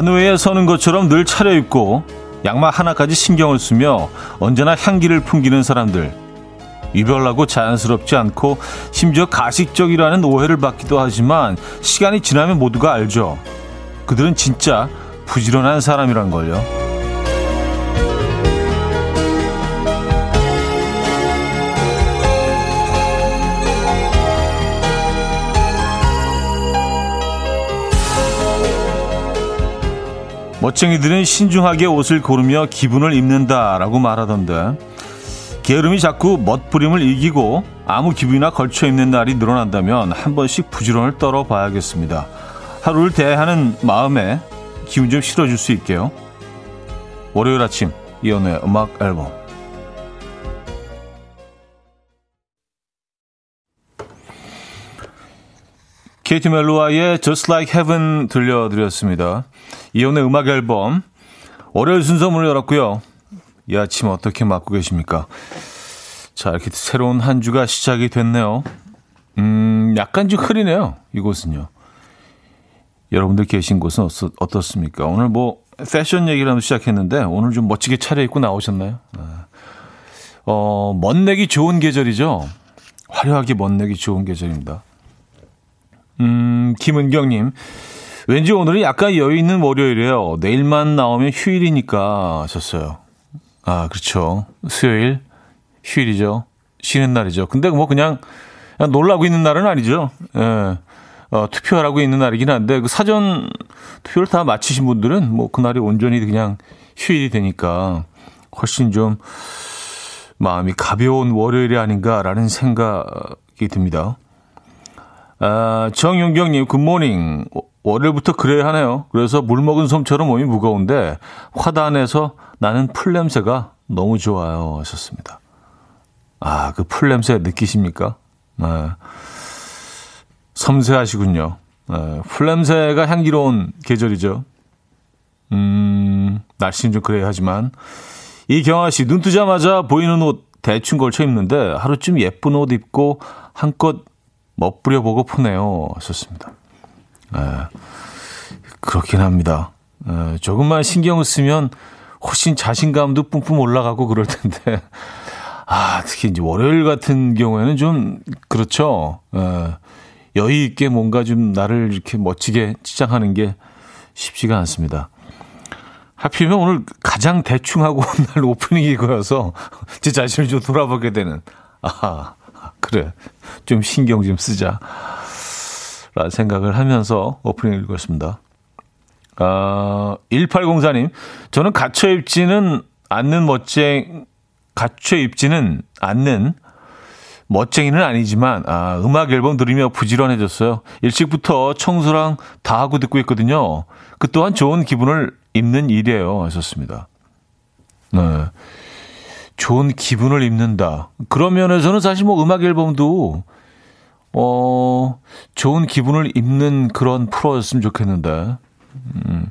런웨이에 서는 것처럼 늘 차려입고 양말 하나까지 신경을 쓰며 언제나 향기를 풍기는 사람들. 유별나고 자연스럽지 않고 심지어 가식적이라는 오해를 받기도 하지만 시간이 지나면 모두가 알죠. 그들은 진짜 부지런한 사람이란 걸요. 멋쟁이들은 신중하게 옷을 고르며 기분을 입는다라고 말하던데 게으름이 자꾸 멋부림을 이기고 아무 기분이나 걸쳐 입는 날이 늘어난다면 한 번씩 부지런을 떨어봐야겠습니다. 하루를 대하는 마음에 기분 좀 실어줄 수 있게요. 월요일 아침 이연의 음악 앨범 케이티 멜로와의 Just Like Heaven 들려드렸습니다. 이연의 음악 앨범 월요일 순서 문을 열었고요. 이 아침 어떻게 맞고 계십니까? 자, 이렇게 새로운 한 주가 시작이 됐네요. 음, 약간 좀 흐리네요. 이곳은요. 여러분들 계신 곳은 어떻, 습니까 오늘 뭐 패션 얘기를 하면서 시작했는데 오늘 좀 멋지게 차려입고 나오셨나요? 네. 어, 멋내기 좋은 계절이죠. 화려하게 멋내기 좋은 계절입니다. 음, 김은경님. 왠지 오늘은 약간 여유 있는 월요일이에요. 내일만 나오면 휴일이니까 하셨어요. 아, 그렇죠. 수요일, 휴일이죠. 쉬는 날이죠. 근데 뭐 그냥, 그냥 놀라고 있는 날은 아니죠. 예. 어, 투표하라고 있는 날이긴 한데, 그 사전 투표를 다 마치신 분들은 뭐 그날이 온전히 그냥 휴일이 되니까 훨씬 좀 마음이 가벼운 월요일이 아닌가라는 생각이 듭니다. 아, 정윤경님, good morning. 월요일부터 그래야 하네요. 그래서 물 먹은 솜처럼 몸이 무거운데 화단에서 나는 풀 냄새가 너무 좋아요. 하셨습니다. 아, 그 풀 냄새 느끼십니까? 네. 섬세하시군요. 네. 풀 냄새가 향기로운 계절이죠. 음, 날씨는 좀 그래야 하지만. 이경아 씨, 눈 뜨자마자 보이는 옷 대충 걸쳐 입는데 하루쯤 예쁜 옷 입고 한껏 멋부려 보고 푸네요. 하셨습니다. 네. 그렇긴 합니다. 네. 조금만 신경을 쓰면 훨씬 자신감도 뿜뿜 올라가고 그럴 텐데. 아, 특히 이제 월요일 같은 경우에는 좀 그렇죠. 에, 여유 있게 뭔가 좀 나를 이렇게 멋지게 치장하는 게 쉽지가 않습니다. 하필이면 오늘 가장 대충 하고 온 날 오프닝이 거여서 제 자신을 좀 돌아보게 되는. 아, 그래. 좀 신경 좀 쓰자. 라는 생각을 하면서 오프닝을 읽었습니다. 아, 1804님, 저는 갇혀 입지는 않는 멋쟁, 갇혀 입지는 않는 멋쟁이는 아니지만, 아, 음악 앨범 들으며 부지런해졌어요. 일찍부터 청소랑 다 하고 듣고 있거든요. 그 또한 좋은 기분을 입는 일이에요. 하셨습니다. 네. 좋은 기분을 입는다. 그런 면에서는 사실 뭐 음악 앨범도, 어, 좋은 기분을 입는 그런 프로였으면 좋겠는데. 음,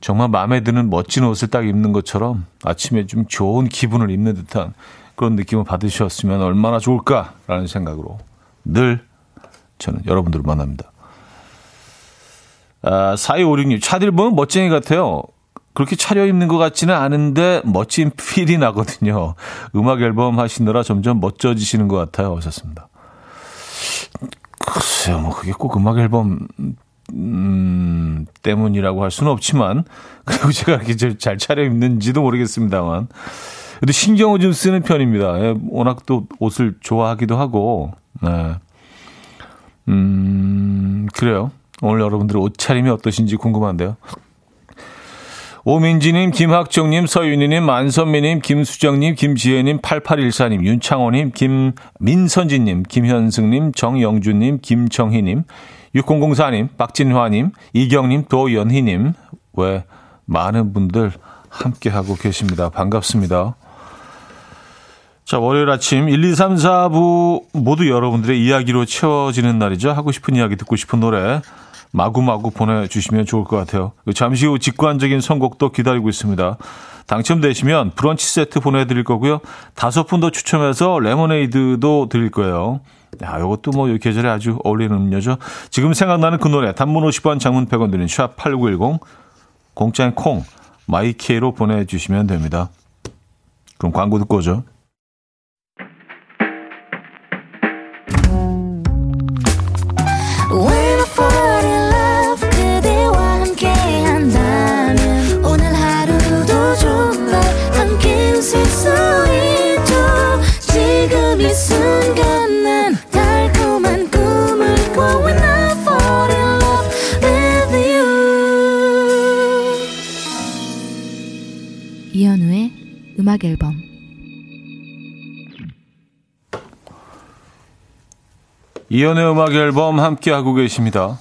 정말 마음에 드는 멋진 옷을 딱 입는 것처럼 아침에 좀 좋은 기분을 입는 듯한 그런 느낌을 받으셨으면 얼마나 좋을까라는 생각으로 늘 저는 여러분들을 만납니다. 아, 4256님, 차들 보면 멋쟁이 같아요. 그렇게 차려입는 것 같지는 않은데 멋진 필이 나거든요. 음악 앨범 하시느라 점점 멋져지시는 것 같아요. 하셨습니다. 글쎄요, 뭐 그게 꼭 음악 앨범 음, 때문이라고 할 수는 없지만, 그리고 제가 이렇게 잘 차려입는지도 모르겠습니다만. 근데 신경을 좀 쓰는 편입니다. 예, 워낙 또 옷을 좋아하기도 하고, 네. 음, 그래요. 오늘 여러분들 옷차림이 어떠신지 궁금한데요. 오민지님, 김학정님, 서윤희님, 만선미님, 김수정님, 김지혜님, 8814님, 윤창호님, 김민선지님, 김현승님, 정영준님, 김정희님, 6004님, 박진화님, 이경님, 도연희님, 왜 많은 분들 함께하고 계십니다. 반갑습니다. 자, 월요일 아침 1, 2, 3, 4부 모두 여러분들의 이야기로 채워지는 날이죠. 하고 싶은 이야기, 듣고 싶은 노래 마구마구 보내주시면 좋을 것 같아요. 잠시 후 직관적인 선곡도 기다리고 있습니다. 당첨되시면 브런치 세트 보내드릴 거고요. 다섯 분 더 추첨해서 레모네이드도 드릴 거예요. 야, 이것도 뭐, 이 계절에 아주 어울리는 음료죠. 지금 생각나는 그 노래, 단문 50원, 장문 100원 드는 샵8910. 공짜인 콩, 마이케이로 보내주시면 됩니다. 그럼 광고 듣고 오죠. 음악 앨범 이연의 음악 앨범 함께 하고 계십니다.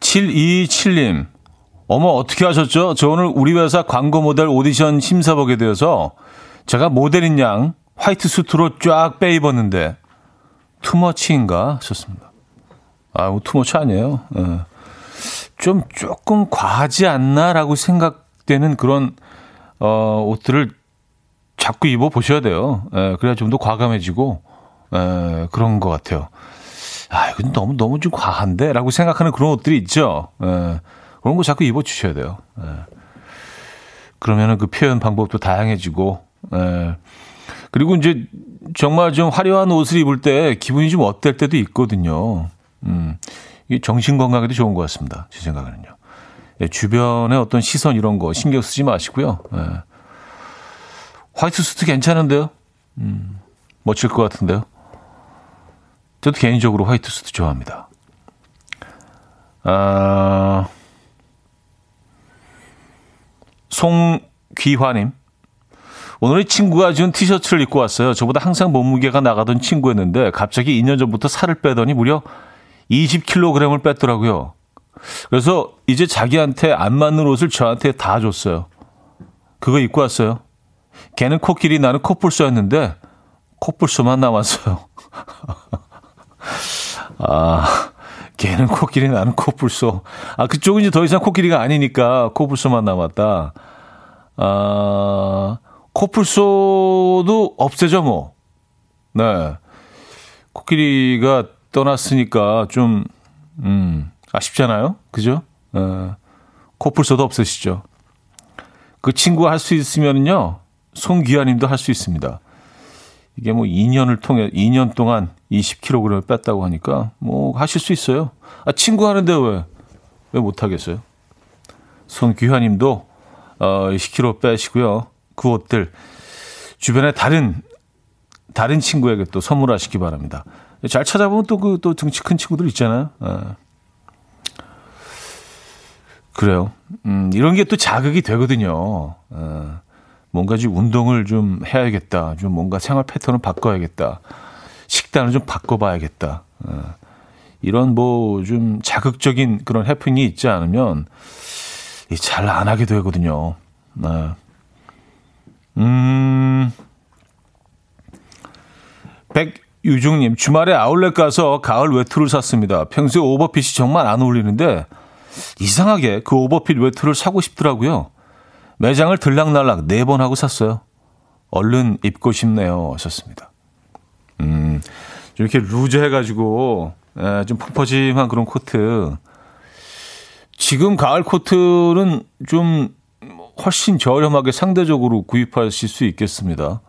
727님, 어머, 어떻게 하셨죠? 저 오늘 우리 회사 광고 모델 오디션 심사 보게 되어서 제가 모델인 양 화이트 수트로 쫙 빼입었는데 투머치인가 하셨습니다. 아, 뭐 투머치 아니에요. 예. 좀 조금 과하지 않나라고 생각되는 그런 어, 옷들을 자꾸 입어 보셔야 돼요. 예, 그래야 좀 더 과감해지고 예, 그런 것 같아요. 아, 이건 너무 너무 좀 과한데라고 생각하는 그런 옷들이 있죠. 예, 그런 거 자꾸 입어 주셔야 돼요. 예. 그러면은 그 표현 방법도 다양해지고 예. 그리고 이제 정말 좀 화려한 옷을 입을 때 기분이 좀 어떨 때도 있거든요. 음, 이 정신 건강에도 좋은 것 같습니다. 제 생각에는요. 예, 주변의 어떤 시선 이런 거 신경 쓰지 마시고요. 예. 화이트 수트 괜찮은데요? 음, 멋질 것 같은데요? 저도 개인적으로 화이트 수트 좋아합니다. 아, 송귀화님. 오늘 친구가 준 티셔츠를 입고 왔어요. 저보다 항상 몸무게가 나가던 친구였는데 갑자기 2년 전부터 살을 빼더니 무려 20kg을 뺐더라고요. 그래서 이제 자기한테 안 맞는 옷을 저한테 다 줬어요. 그거 입고 왔어요. 걔는 코끼리 나는 코뿔소였는데 코뿔소만 남았어요. 아, 걔는 코끼리 나는 코뿔소. 아, 그쪽은 이제 더 이상 코끼리가 아니니까 코뿔소만 남았다. 아, 코뿔소도 없애죠, 뭐. 네. 코끼리가 떠났으니까 좀, 음, 아쉽잖아요. 그죠? 어, 코뿔소도 없으시죠. 그 친구가 할 수 있으면요. 송귀아님도 할 수 있습니다. 이게 뭐 2년을 통해 2년 동안 20kg 뺐다고 하니까 뭐 하실 수 있어요. 아 친구 하는데 왜 왜 못 하겠어요? 송귀화님도 어 20kg 빼시고요. 그 옷들 주변에 다른 다른 친구에게 또 선물하시기 바랍니다. 잘 찾아보면 또 그또 그, 등치 큰 친구들 있잖아요. 어. 그래요. 음, 이런 게 또 자극이 되거든요. 어, 뭔가 좀 운동을 좀 해야겠다. 좀 뭔가 생활 패턴을 바꿔야겠다. 식단을 좀 바꿔봐야겠다. 어, 이런 뭐 좀 자극적인 그런 해프닝이 있지 않으면 잘 안 하게 되거든요. 네. 음, 백유중님, 주말에 아울렛 가서 가을 외투를 샀습니다. 평소에 오버핏이 정말 안 어울리는데 이상하게 그 오버핏 외투를 사고 싶더라고요. 매장을 들락날락 네 번 하고 샀어요. 얼른 입고 싶네요. 하셨습니다. 음, 이렇게 루즈 해가지고, 에, 예, 좀 펑퍼짐한 그런 코트. 지금 가을 코트는 좀 훨씬 저렴하게 상대적으로 구입하실 수 있겠습니다.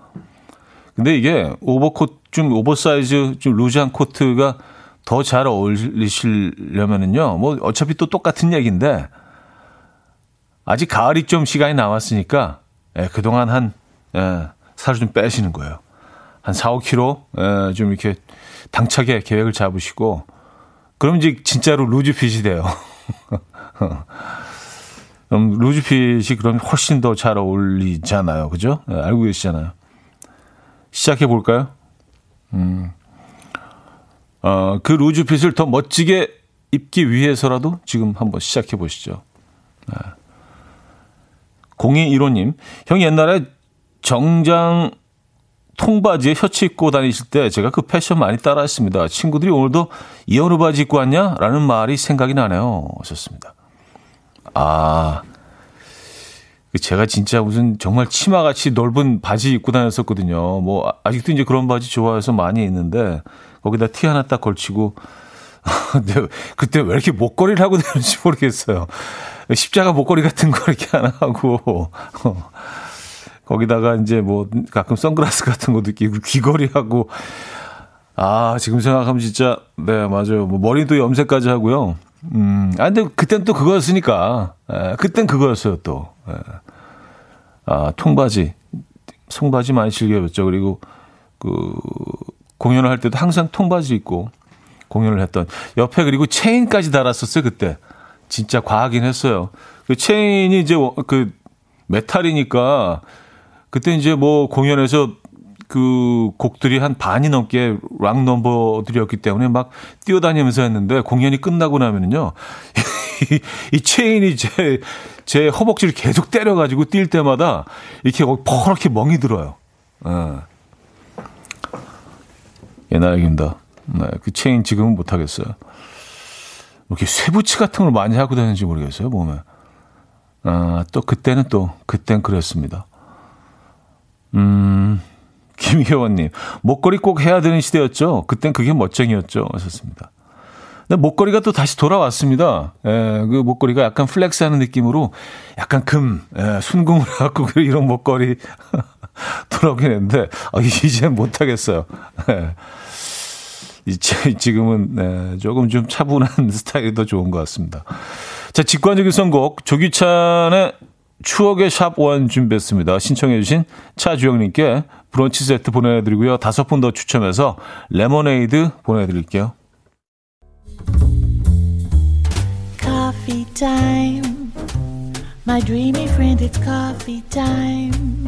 근데 이게 overcoat, 좀 오버사이즈, 좀 loose한 코트가 더 잘 어울리시려면은요, 뭐 어차피 또 똑같은 얘기인데, 아직 가을이 좀 시간이 남았으니까, 예, 그동안 한, 예, 살을 좀 빼시는 거예요. 한 4, 5kg, 예, 좀 이렇게 당차게 계획을 잡으시고, 그럼 이제 진짜로 루즈핏이 돼요. 그럼 루즈핏이 그럼 훨씬 더 잘 어울리잖아요. 그죠? 예, 알고 계시잖아요. 시작해 볼까요? 음. 어, 그 루즈핏을 더 멋지게 입기 위해서라도 지금 한번 시작해 보시죠. 네. 0215님, 형 옛날에 정장 통바지에 셔츠 입고 다니실 때 제가 그 패션 많이 따라했습니다. 친구들이 오늘도 이어느 바지 입고 왔냐? 라는 말이 생각이 나네요. 하셨습니다. 아, 그 제가 진짜 무슨 정말 치마같이 넓은 바지 입고 다녔었거든요. 뭐, 아직도 이제 그런 바지 좋아해서 많이 있는데, 거기다 티 하나 딱 걸치고 근데 그때 왜 이렇게 목걸이를 하고 다니는지 모르겠어요. 십자가 목걸이 같은 거 이렇게 하나 하고, 어. 거기다가 이제 뭐 가끔 선글라스 같은 것도 끼고 귀걸이 하고, 아, 지금 생각하면 진짜, 네, 맞아요. 뭐 머리도 염색까지 하고요. 음, 아, 근데 그땐 또 그거였으니까. 에, 그땐 그거였어요, 또. 에. 아, 통바지. 송바지 많이 즐겨봤죠. 그리고 그 공연을 할 때도 항상 통바지 입고 공연을 했던 옆에 그리고 체인까지 달았었어요 그때 진짜 과하긴 했어요 그 체인이 이제 그 메탈이니까 그때 이제 뭐 공연에서 그 곡들이 한 반이 넘게 락 넘버들이었기 때문에 막 뛰어다니면서 했는데 공연이 끝나고 나면은요 이, 이 체인이 제, 제 허벅지를 계속 때려가지고 뛸 때마다 이렇게 퍼렇게 멍이 들어요. 예. 옛날 얘기입니다. 네, 그 체인 지금은 못하겠어요. 뭐 이렇게 쇠붙이 같은 걸 많이 하고 다니는지 모르겠어요, 몸에. 아, 또 그때는 또, 그땐 그랬습니다. 음, 김혜원님, 목걸이 꼭 해야 되는 시대였죠? 그땐 그게 멋쟁이였죠? 하셨습니다. 근데 목걸이가 또 다시 돌아왔습니다. 예, 그 목걸이가 약간 flex 하는 느낌으로 약간 금, 예, 순금을 갖고 이런 목걸이 돌아오긴 했는데, 아, 이제는 못하겠어요. 예. 지금은 네, 조금 좀 차분한 스타일이 더 좋은 것 같습니다. 자, 직관적인 선곡 조규찬의 추억의 샵원 준비했습니다. 신청해 주신 차주영님께 브런치 세트 보내드리고요. 다섯 분 더 추첨해서 레모네이드 보내드릴게요. Coffee. My dreamy friend, it's coffee time.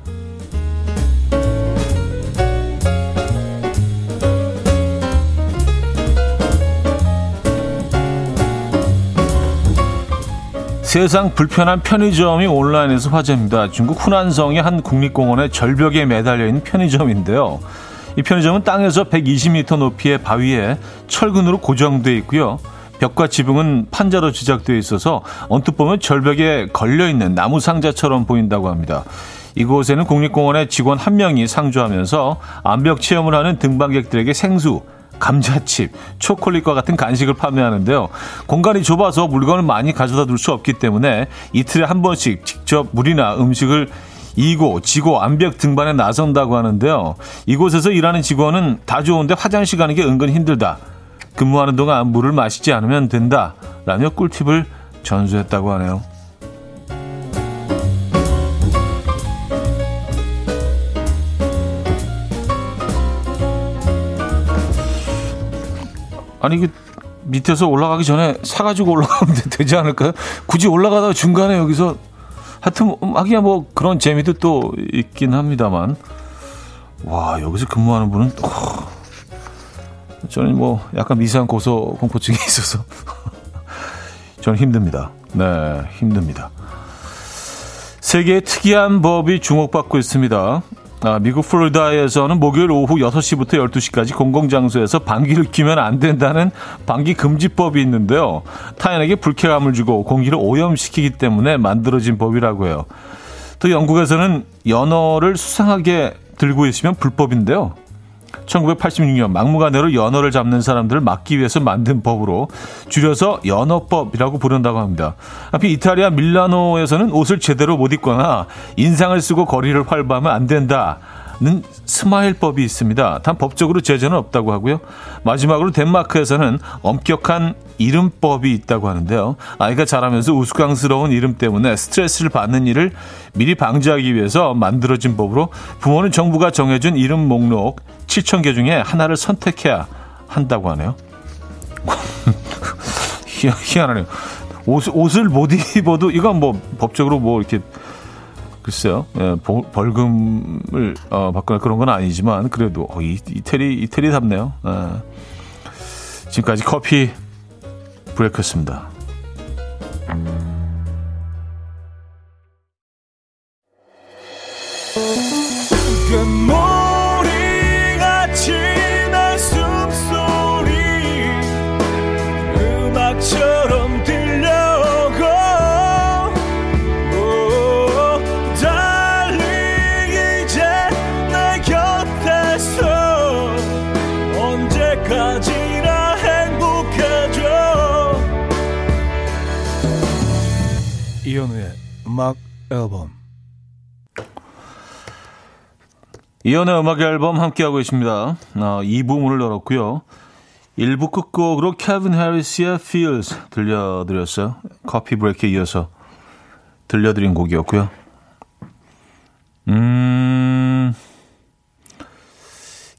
세상 불편한 편의점이 온라인에서 화제입니다. 중국 후난성의 한 국립공원의 절벽에 매달려 있는 편의점인데요. 이 편의점은 땅에서 120m 높이의 바위에 철근으로 고정되어 있고요. 벽과 지붕은 판자로 제작되어 있어서 언뜻 보면 절벽에 걸려 있는 나무 상자처럼 보인다고 합니다. 이곳에는 국립공원의 직원 한 명이 상주하면서 암벽 체험을 하는 등반객들에게 생수, 감자칩, 초콜릿과 같은 간식을 판매하는데요. 공간이 좁아서 물건을 많이 가져다 둘 수 없기 때문에 이틀에 한 번씩 직접 물이나 음식을 이고, 지고, 암벽 등반에 나선다고 하는데요. 이곳에서 일하는 직원은 다 좋은데 화장실 가는 게 은근 힘들다. 근무하는 동안 물을 마시지 않으면 된다. 라며 꿀팁을 전수했다고 하네요. 아니 그 밑에서 올라가기 전에 사가지고 올라가면 되지 않을까요? 굳이 올라가다가 중간에 여기서 하여튼 하기야 뭐 그런 재미도 또 있긴 합니다만 와 여기서 근무하는 분은 또 저는 뭐 약간 미세한 고소 공포증이 있어서 저는 힘듭니다. 네 힘듭니다. 세계의 특이한 법이 주목받고 있습니다. 아, 미국 플로리다에서는 목요일 오후 6시부터 12시까지 공공장소에서 방귀를 뀌면 안 된다는 방귀 금지법이 있는데요. 타인에게 불쾌감을 주고 공기를 오염시키기 때문에 만들어진 법이라고 해요. 또 영국에서는 연어를 수상하게 들고 있으면 불법인데요. 1986년 막무가내로 연어를 잡는 사람들을 막기 위해서 만든 법으로 줄여서 연어법이라고 부른다고 합니다. 한편 이탈리아 밀라노에서는 옷을 제대로 못 입거나 인상을 쓰고 거리를 활보하면 안 된다. 는 스마일법이 있습니다. 단 법적으로 제재는 없다고 하고요. 마지막으로 덴마크에서는 엄격한 이름법이 있다고 하는데요. 아이가 자라면서 우스꽝스러운 이름 때문에 스트레스를 받는 일을 미리 방지하기 위해서 만들어진 법으로 부모는 정부가 정해준 이름 목록 7천 개 중에 하나를 선택해야 한다고 하네요. 희한하네요. 옷, 옷을 못 입어도 이건 뭐 법적으로 뭐 이렇게 글쎄요, 예, 벌금을 어, 받거나 그런 건 아니지만 그래도 어, 이, 이태리 이태리답네요. 예. 지금까지 커피 브레이크였습니다. 노 음악 앨범 이연의 음악 앨범 함께하고 있습니다. 아, 2부 문을 열었고요. 1부 끝곡으로 케빈 해리스의 Feels 들려드렸어요. 커피 브레이크에 이어서 들려드린 곡이었고요. 음,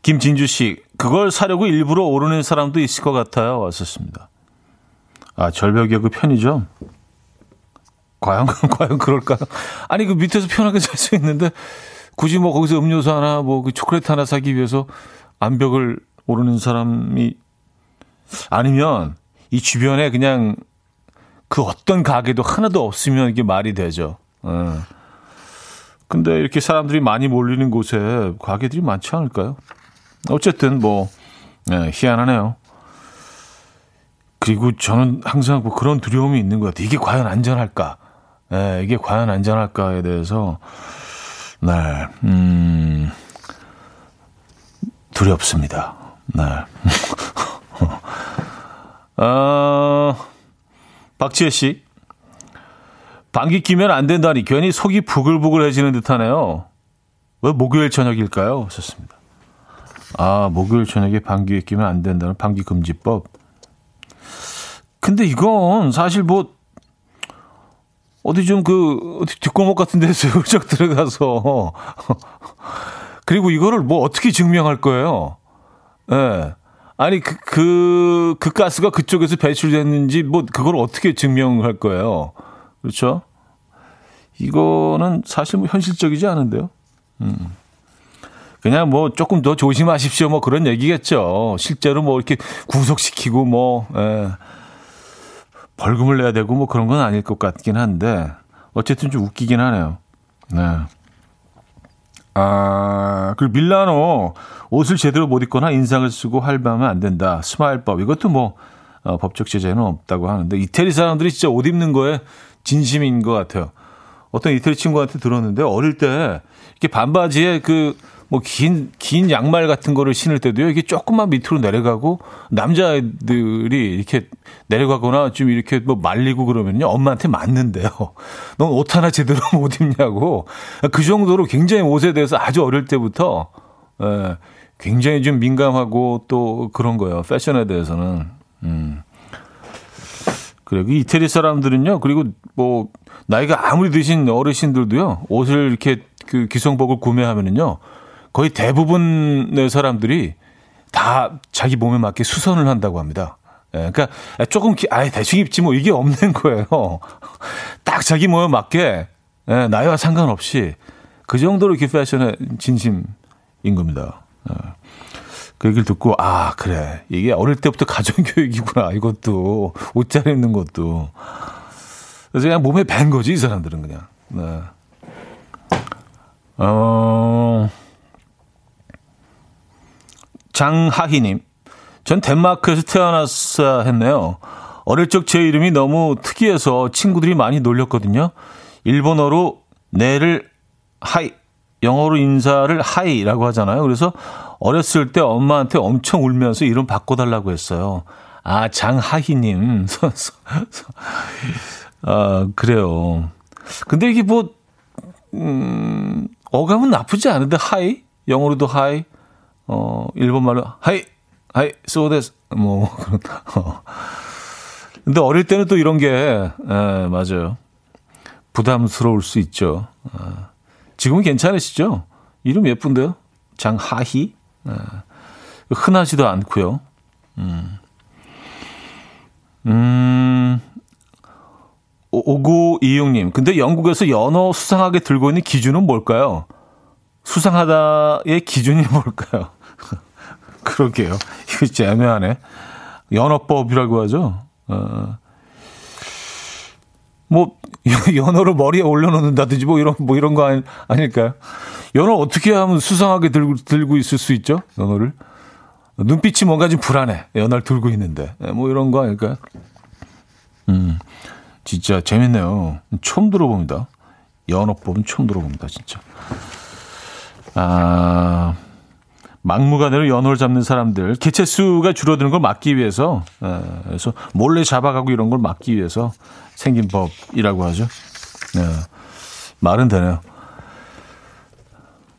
김진주 씨, 그걸 사려고 일부러 오르는 사람도 있을 것 같아요. 왔었습니다. 아, 절벽의 그 편이죠? 과연, 과연 그럴까요? 아니, 그 밑에서 편하게 잘수 있는데, 굳이 뭐 거기서 음료수 하나 뭐 그 초콜릿 하나 사기 위해서 암벽을 오르는 사람이 아니면 이 주변에 그냥 그 어떤 가게도 하나도 없으면 이게 말이 되죠. 어. 근데 이렇게 사람들이 많이 몰리는 곳에 가게들이 많지 않을까요? 어쨌든 뭐 네, 희한하네요. 그리고 저는 항상 뭐 그런 두려움이 있는 것 같아요. 이게 과연 안전할까? 네, 이게 과연 안전할까에 대해서 네, 음, 두렵습니다. 네. 어, 박지혜 씨. 방귀 끼면 안 된다니 괜히 속이 부글부글해지는 듯하네요. 왜 목요일 저녁일까요? 썼습니다. 아, 목요일 저녁에 방귀에 끼면 안 된다는 방귀 금지법. 근데 이건 사실 뭐 어디 좀 그, 어디 뒷골목 같은 데서 훌쩍 들어가서. 그리고 이거를 뭐 어떻게 증명할 거예요? 예. 네. 아니, 그, 그, 그 가스가 그쪽에서 배출됐는지 뭐 그걸 어떻게 증명할 거예요? 그렇죠? 이거는 사실 뭐 현실적이지 않은데요. 음. 그냥 뭐 조금 더 조심하십시오. 뭐 그런 얘기겠죠. 실제로 뭐 이렇게 구속시키고 뭐, 예. 벌금을 내야 되고 뭐 그런 건 아닐 것 같긴 한데 어쨌든 좀 웃기긴 하네요. 네. 아, 그리고 밀라노 옷을 제대로 못 입거나 인상을 쓰고 활보하면 안 된다. 스마일법 이것도 뭐 어, 법적 제재는 없다고 하는데 이태리 사람들이 진짜 옷 입는 거에 진심인 것 같아요. 어떤 이태리 친구한테 들었는데 어릴 때 이렇게 반바지에 그 뭐 긴, 긴 양말 같은 거를 신을 때도요, 이게 조금만 밑으로 내려가고, 남자들이 이렇게 내려가거나 좀 이렇게 뭐 말리고 그러면요, 엄마한테 맞는데요. 넌 옷 하나 제대로 못 입냐고. 그 정도로 굉장히 옷에 대해서 아주 어릴 때부터, 예, 굉장히 좀 민감하고 또 그런 거예요. 패션에 대해서는. 음. 그리고 이태리 사람들은요, 그리고 뭐, 나이가 아무리 드신 어르신들도요, 옷을 이렇게 그 기성복을 구매하면은요, 거의 대부분의 사람들이 다 자기 몸에 맞게 수선을 한다고 합니다. 예, 그러니까 조금 아예 대충 입지 뭐 이게 없는 거예요. 딱 자기 몸에 맞게 예, 나이와 상관없이 그 정도로 이렇게 패션에 진심인 겁니다. 예. 그 얘기를 듣고 아 그래 이게 어릴 때부터 가정 교육이구나 이것도 옷 잘 입는 것도 그래서 그냥 몸에 밴 거지 이 사람들은 그냥. 네. 어. 장하희님, 전 덴마크에서 태어났어야 했네요. 어릴 적 제 이름이 너무 특이해서 친구들이 많이 놀렸거든요. 일본어로 네를 はい, 영어로 인사를 hi라고 하잖아요. 그래서 어렸을 때 엄마한테 엄청 울면서 이름 바꿔달라고 했어요. 아, 장하희님. 아, 그래요. 근데 이게 뭐, 음, 어감은 나쁘지 않은데, 하이? 영어로도 hi? 어, 일본 말로 はい はい そうです 뭐 그런 어. 근데 어릴 때는 또 이런 게 에, 예, 맞아요. 부담스러울 수 있죠. 어. 지금은 괜찮으시죠? 이름 예쁜데요? 장하희. 에, 예. 흔하지도 않고요. 음. 음. 오구이용님. 근데 영국에서 연어 수상하게 들고 있는 기준은 뭘까요? 수상하다의 기준이 뭘까요? 그러게요. 이거 진짜 애매하네. 연어법이라고 하죠. 어. 뭐, 연어를 머리에 올려놓는다든지 뭐 이런, 뭐 이런 거 아니, 아닐까요? 연어 어떻게 하면 수상하게 들고, 들고 있을 수 있죠? 연어를. 눈빛이 뭔가 좀 불안해. 연어를 들고 있는데. 뭐 이런 거 아닐까요? 진짜 재밌네요. 처음 들어봅니다. 연어법은 처음 들어봅니다, 진짜. 아, 막무가내로 연어를 잡는 사람들, 개체수가 줄어드는 걸 막기 위해서, 에, 그래서 몰래 잡아가고 이런 걸 막기 위해서 생긴 법이라고 하죠. 네, 말은 되네요.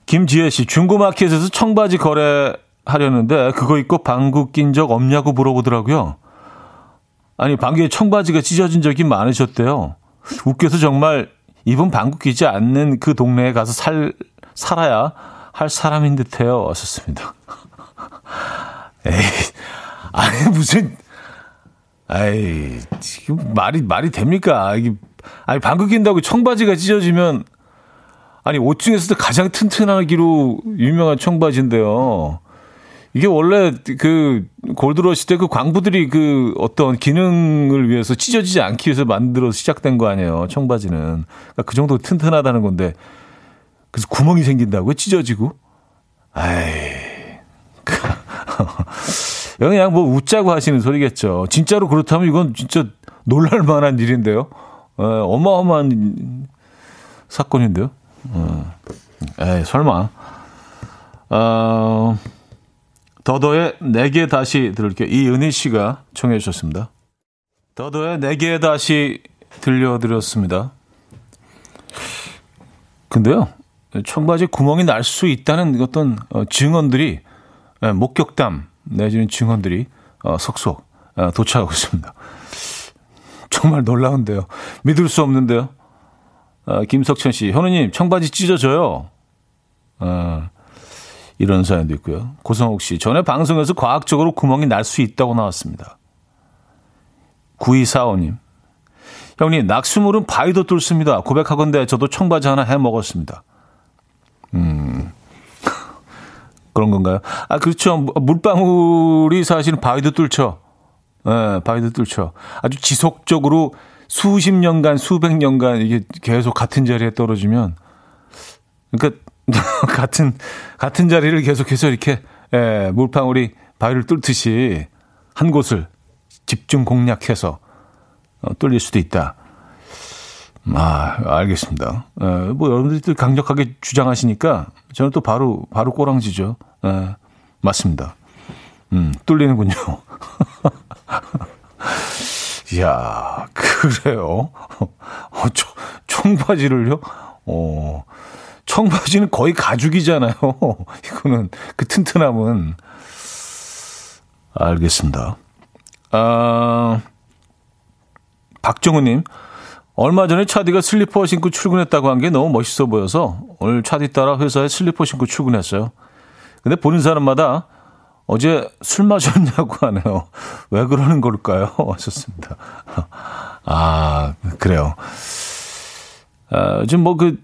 김지혜 씨, 중고마켓에서 청바지 거래하려는데 그거 입고 방구 낀 적 없냐고 물어보더라고요. 아니, 방귀에 청바지가 찢어진 적이 많으셨대요. 웃겨서 정말 이분 방구 끼지 않는 그 동네에 가서 살, 살아야 할 사람인 듯해요. 왔었습니다. 에이, 아니, 무슨, 에이, 지금 말이, 말이 됩니까? 이게, 아니, 방구 낀다고 청바지가 찢어지면, 아니, 옷 중에서도 가장 튼튼하기로 유명한 청바지인데요. 이게 원래 그 골드러시 때 그 광부들이 그 어떤 기능을 위해서 찢어지지 않기 위해서 만들어 시작된 거 아니에요. 청바지는. 그러니까 그 정도 튼튼하다는 건데. 그래서 구멍이 생긴다고요? 찢어지고? 아이. 그냥 뭐 웃자고 하시는 소리겠죠. 진짜로 그렇다면 이건 진짜 놀랄 만한 일인데요. 에, 어마어마한 사건인데요. 어. 에이, 설마. 어, 더더의 내게 다시 들을게요. 이은희 씨가 청해 주셨습니다. 더더의 내게 다시 들려드렸습니다. 근데요, 청바지 구멍이 날 수 있다는 어떤 어, 증언들이 예, 목격담 내지는 증언들이 어, 속속 어, 도착하고 있습니다. 정말 놀라운데요. 믿을 수 없는데요. 김석천 씨, 현우님 청바지 찢어져요. 이런 사연도 있고요. 고성욱 씨, 전에 방송에서 과학적으로 구멍이 날 수 있다고 나왔습니다. 9245님, 형님, 낙수물은 바위도 뚫습니다. 고백하건대 저도 청바지 하나 해 먹었습니다. 음, 그런 건가요? 아, 그렇죠. 물방울이 사실은 바위도 뚫죠. 예, 네, 바위도 뚫죠. 아주 지속적으로 수십 년간, 수백 년간 이게 계속 같은 자리에 떨어지면, 그러니까 같은 같은 자리를 계속해서 이렇게 예, 물방울이 바위를 뚫듯이 한 곳을 집중 공략해서 어, 뚫릴 수도 있다. 아, 알겠습니다. 예, 뭐 여러분들이 강력하게 주장하시니까 저는 또 바로 바로 꼬랑지죠. 예, 맞습니다. 음, 뚫리는군요. 이야, 그래요? 어, 총바지를요? 어, 청바지는 거의 가죽이잖아요. 이거는 그 튼튼함은 알겠습니다. 아, 박정우님, 얼마 전에 차디가 슬리퍼 신고 출근했다고 한 게 너무 멋있어 보여서 오늘 차디 따라 회사에 슬리퍼 신고 출근했어요. 근데 보는 사람마다 어제 술 마셨냐고 하네요. 왜 그러는 걸까요? 하셨습니다. 아, 그래요. 아, 지금 뭐 그,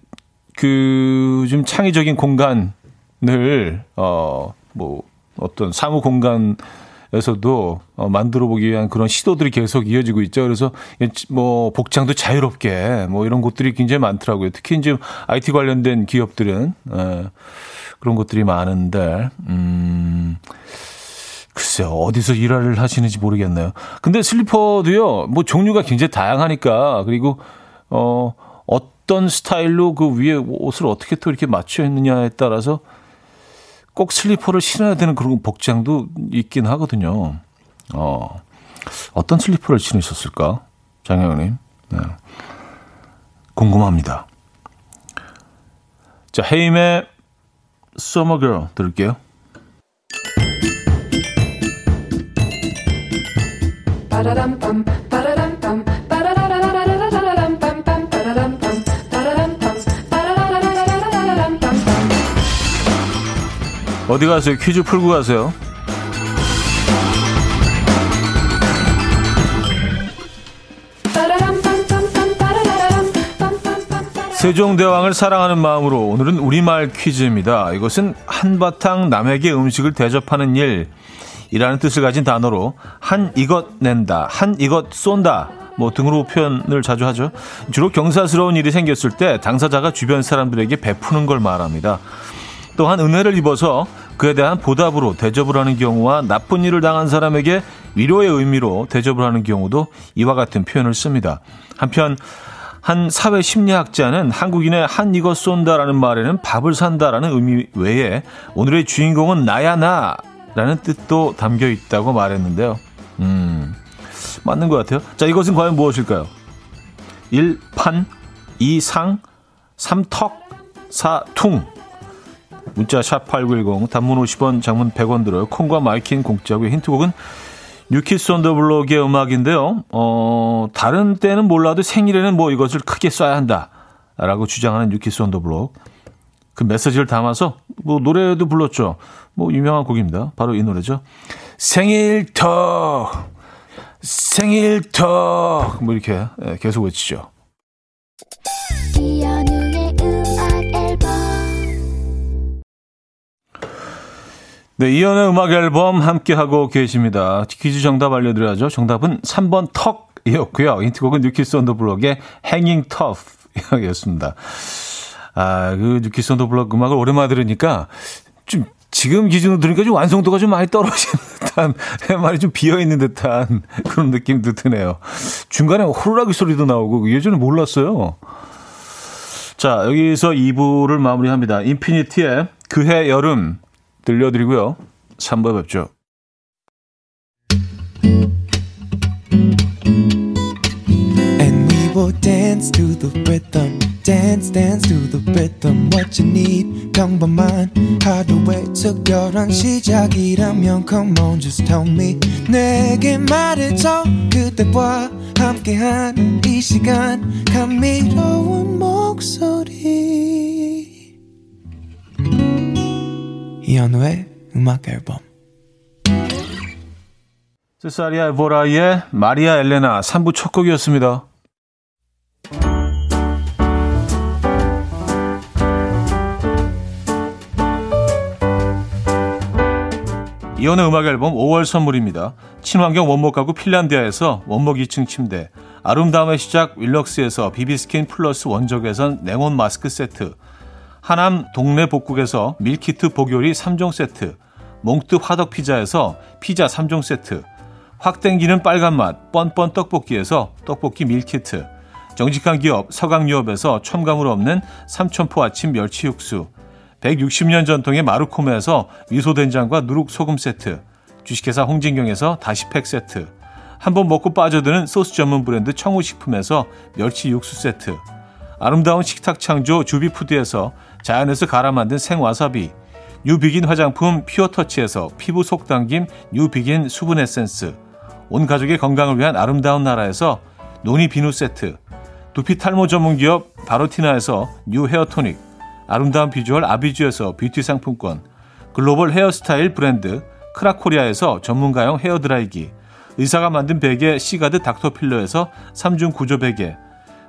그, 좀 창의적인 공간을, 어, 뭐, 어떤 사무 공간 에서도 어, 만들어 보기 위한 그런 시도들이 계속 이어지고 있죠. 그래서 뭐 복장도 자유롭게 뭐 이런 곳들이 굉장히 많더라고요. 특히 이제 IT 관련된 기업들은 에, 그런 것들이 많은데, 음, 글쎄요, 어디서 일화를 하시는지 모르겠네요. 근데 슬리퍼도요, 뭐 종류가 굉장히 다양하니까, 그리고, 어, 어떤 스타일로 그 위에 옷을 어떻게 또 이렇게 맞춰 있느냐에 따라서 꼭 슬리퍼를 신어야 되는 그런 복장도 있긴 하거든요. 어, 어떤 슬리퍼를 신으셨을까? 장영님. 네. 궁금합니다. 자, 헤임의 Summer 들을게요. 어디 가세요? 퀴즈 풀고 가세요. 세종대왕을 사랑하는 마음으로 오늘은 우리말 퀴즈입니다. 이것은 한바탕 남에게 음식을 대접하는 일이라는 뜻을 가진 단어로 한 이것 낸다, 한 이것 쏜다 뭐 등으로 표현을 자주 하죠. 주로 경사스러운 일이 생겼을 때 당사자가 주변 사람들에게 베푸는 걸 말합니다. 또한 은혜를 입어서 그에 대한 보답으로 대접을 하는 경우와 나쁜 일을 당한 사람에게 위로의 의미로 대접을 하는 경우도 이와 같은 표현을 씁니다. 한편 한 사회 심리학자는 한국인의 한 이거 쏜다라는 말에는 밥을 산다라는 의미 외에 오늘의 주인공은 나야 나라는 뜻도 담겨 있다고 말했는데요. 음, 맞는 것 같아요. 자, 이것은 과연 무엇일까요? 1. 판 2. 상 3. 턱 4. 퉁 문자 샵 8910 단문 50원 장문 100원 들어요. 콩과 마이K는 공짜고요. 힌트곡은 New Kids on the Block의 음악인데요. 어, 다른 때는 몰라도 생일에는 뭐 이것을 크게 써야 한다. 라고 주장하는 New Kids on the Block. 그 메시지를 담아서 뭐 노래도 불렀죠. 뭐 유명한 곡입니다. 바로 이 노래죠. 생일 턱! 생일 턱! 뭐 이렇게 예, 계속 외치죠. 네, 이현우의 음악 앨범 함께하고 계십니다. 퀴즈 정답 알려드려야죠. 정답은 3번 턱이었고요. 힌트곡은 뉴키스 언더 블록의 행잉 터프이었습니다. 아, 그 New Kids on the Block 음악을 오랜만에 들으니까 좀 지금 기준으로 들으니까 좀 완성도가 좀 많이 떨어지는 듯한, 말이 좀 비어있는 듯한 그런 느낌도 드네요. 중간에 호루라기 소리도 나오고 예전에 몰랐어요. 자, 여기서 2부를 마무리합니다. 인피니티의 그해 여름 들려드리고요. 3부 뵙죠. 함께한 이 시간. 감미로운 목소리. 이현우의 음악 앨범 세사리아 에보라의 마리아 엘레나 3부 첫 곡이었습니다. 이현우의 음악 앨범 5월 선물입니다. 친환경 원목 가구 핀란디아에서 원목 2층 침대, 아름다움의 시작 윌럭스에서 비비스킨 플러스 원적외선 냉온 마스크 세트, 하남 동네 복국에서 밀키트 복요리 3종 세트, 몽뜨 화덕 피자에서 피자 3종 세트, 확 땡기는 빨간 맛 뻔뻔 떡볶이에서 떡볶이 밀키트, 정직한 기업 서강유업에서 첨가물 없는 삼천포 아침 멸치 육수, 160년 전통의 마루코메에서 미소된장과 누룩소금 세트, 주식회사 홍진경에서 다시팩 세트, 한번 먹고 빠져드는 소스 전문 브랜드 청우식품에서 멸치 육수 세트, 아름다운 식탁 창조 주비푸드에서 자연에서 갈아 만든 생와사비, 뉴비긴 화장품 퓨어터치에서 피부 속 당김 뉴비긴 수분 에센스, 온 가족의 건강을 위한 아름다운 나라에서 노니 비누 세트, 두피 탈모 전문 기업 바로티나에서 뉴 헤어 토닉, 아름다운 비주얼 아비주에서 뷰티 상품권, 글로벌 헤어스타일 브랜드 크라코리아에서 전문가용 헤어 드라이기, 의사가 만든 베개 시가드 닥터필로에서 3중 구조 베개,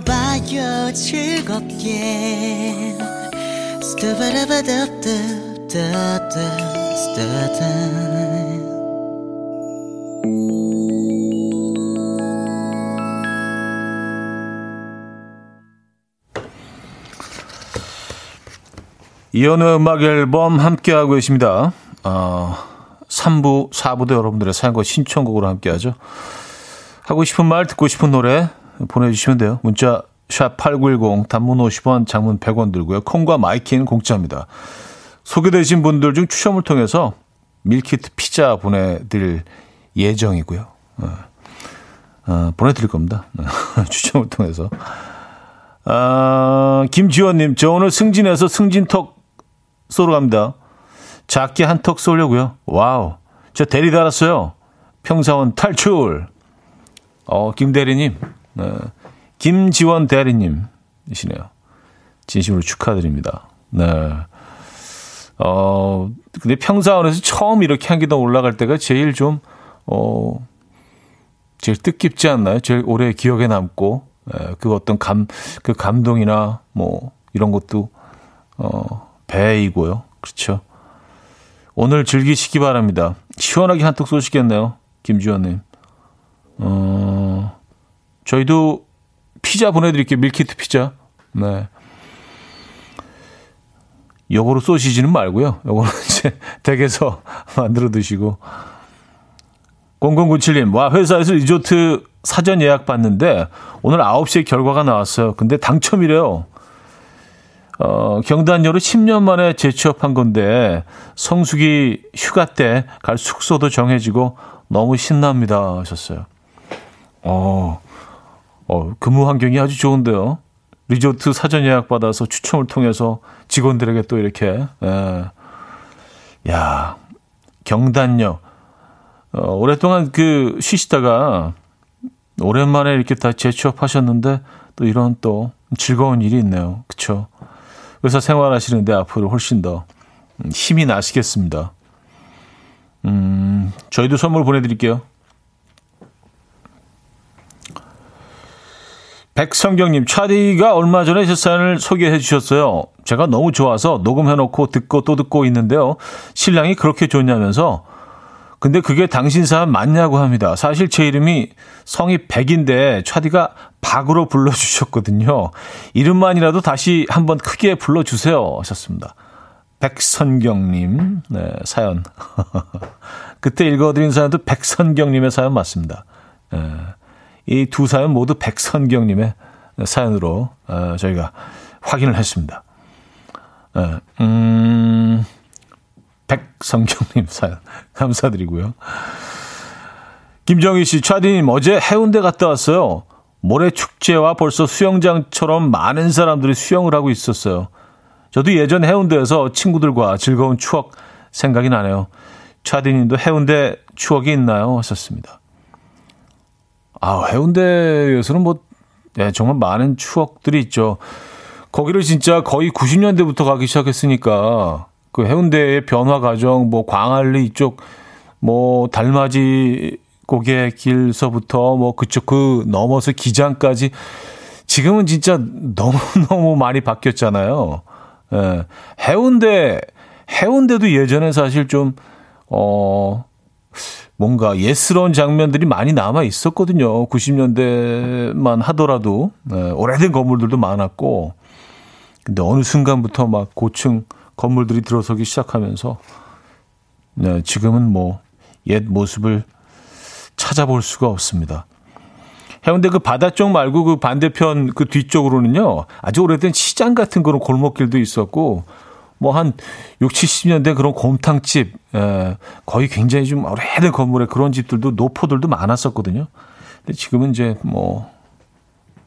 들어봐요 즐겁게 이연의 음악 앨범 함께하고 계십니다. 어, 3부, 4부도 여러분들의 사연과 신청곡으로 함께하죠. 하고 싶은 말, 듣고 싶은 노래 보내주시면 돼요. 문자 샵 8910 단문 50원 장문 100원 들고요. 콩과 마이K는 공짜입니다. 소개되신 분들 중 추첨을 통해서 밀키트 피자 보내드릴 예정이고요. 어, 어, 보내드릴 겁니다. 추첨을 통해서. 아, 김지원님, 저 오늘 승진해서 승진턱 쏘러 갑니다. 작게 한 턱 쏘려고요. 와우. 저 대리 달았어요. 평사원 탈출. 어, 김 대리님. 네. 김지원 대리님이시네요. 진심으로 축하드립니다. 네. 어, 근데 평사원에서 처음 이렇게 한기도 올라갈 때가 제일 좀, 어, 제일 뜻깊지 않나요? 제일 오래 기억에 남고, 예, 그 어떤 감, 그 감동이나 뭐, 이런 것도, 어, 배이고요. 그렇죠. 오늘 즐기시기 바랍니다. 시원하게 한턱 쏘시겠네요. 김주현님. 어, 저희도 피자 보내드릴게요. 밀키트 피자. 네. 요거로 쏘시지는 말고요. 요거는 이제 댁에서 만들어 드시고. 0097님, 와, 회사에서 리조트 사전 예약 받는데 오늘 9시에 결과가 나왔어요. 근데 당첨이래요. 어, 경단녀로 10년 만에 재취업한 건데 성수기 휴가 때 갈 숙소도 정해지고 너무 신납니다 하셨어요. 어, 어, 근무 환경이 아주 좋은데요. 리조트 사전 예약 받아서 추첨을 통해서 직원들에게 또 이렇게, 예. 야, 경단녀. 어, 오랫동안 그 쉬시다가 오랜만에 이렇게 다 재취업하셨는데 또 이런 또 즐거운 일이 있네요. 그쵸? 회사 생활하시는데 앞으로 훨씬 더 힘이 나시겠습니다. 음, 저희도 선물 보내드릴게요. 백성경님, 차디가 얼마 전에 제 사연을 소개해 주셨어요. 제가 너무 좋아서 녹음해놓고 듣고 또 듣고 있는데요. 신랑이 그렇게 좋냐면서, 근데 그게 당신 사연 맞냐고 합니다. 사실 제 이름이 성이 백인데, 차디가 박으로 불러주셨거든요. 이름만이라도 다시 한번 크게 불러주세요. 하셨습니다. 백선경님, 네, 사연. 그때 읽어드린 사연도 백선경님의 사연 맞습니다. 네. 이 두 사연 모두 백선경님의 사연으로 어, 저희가 확인을 했습니다. 어, 음, 백성경님 사연 감사드리고요. 김정희 씨, 차디님 어제 해운대 갔다 왔어요. 모래 축제와 벌써 수영장처럼 많은 사람들이 수영을 하고 있었어요. 저도 예전 해운대에서 친구들과 즐거운 추억 생각이 나네요. 차디님도 해운대 추억이 있나요? 하셨습니다. 아, 해운대에서는 뭐, 네, 정말 많은 추억들이 있죠. 거기를 진짜 거의 90년대부터 가기 시작했으니까, 그 해운대의 변화 과정, 뭐, 광안리 이쪽, 뭐, 달맞이 고개 길서부터 뭐, 그쪽 그 넘어서 기장까지, 지금은 진짜 너무너무 많이 바뀌었잖아요. 예. 해운대, 해운대도 예전에 사실 좀, 어, 뭔가 예스러운 장면들이 많이 남아 있었거든요. 90년대만 하더라도 네, 오래된 건물들도 많았고 근데 어느 순간부터 막 고층 건물들이 들어서기 시작하면서 네, 지금은 뭐 옛 모습을 찾아볼 수가 없습니다. 해운대 그 바다 쪽 말고 그 반대편 그 뒤쪽으로는요 아주 오래된 시장 같은 그런 골목길도 있었고 뭐 한 6, 70년대 그런 곰탕집, 에, 예, 거의 굉장히 좀 오래된 건물에 그런 집들도 노포들도 많았었거든요. 근데 지금은 이제 뭐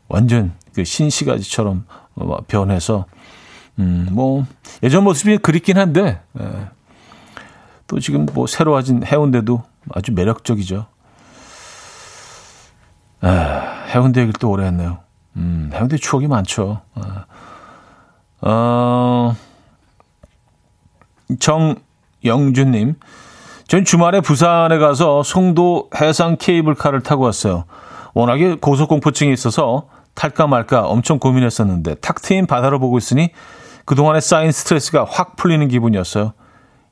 완전 그 신시가지처럼 어, 변해서 음, 뭐 예전 모습이 그립긴 한데 에, 예, 또 지금 뭐 새로워진 해운대도 아주 매력적이죠. 에, 해운대 얘기를 또 오래 했네요. 음, 해운대 추억이 많죠. 아, 어, 정영준님, 전 주말에 부산에 가서 송도 해상 케이블카를 타고 왔어요. 워낙에 고소공포증이 있어서 탈까 말까 엄청 고민했었는데 탁 트인 바다를 보고 있으니 그동안에 쌓인 스트레스가 확 풀리는 기분이었어요.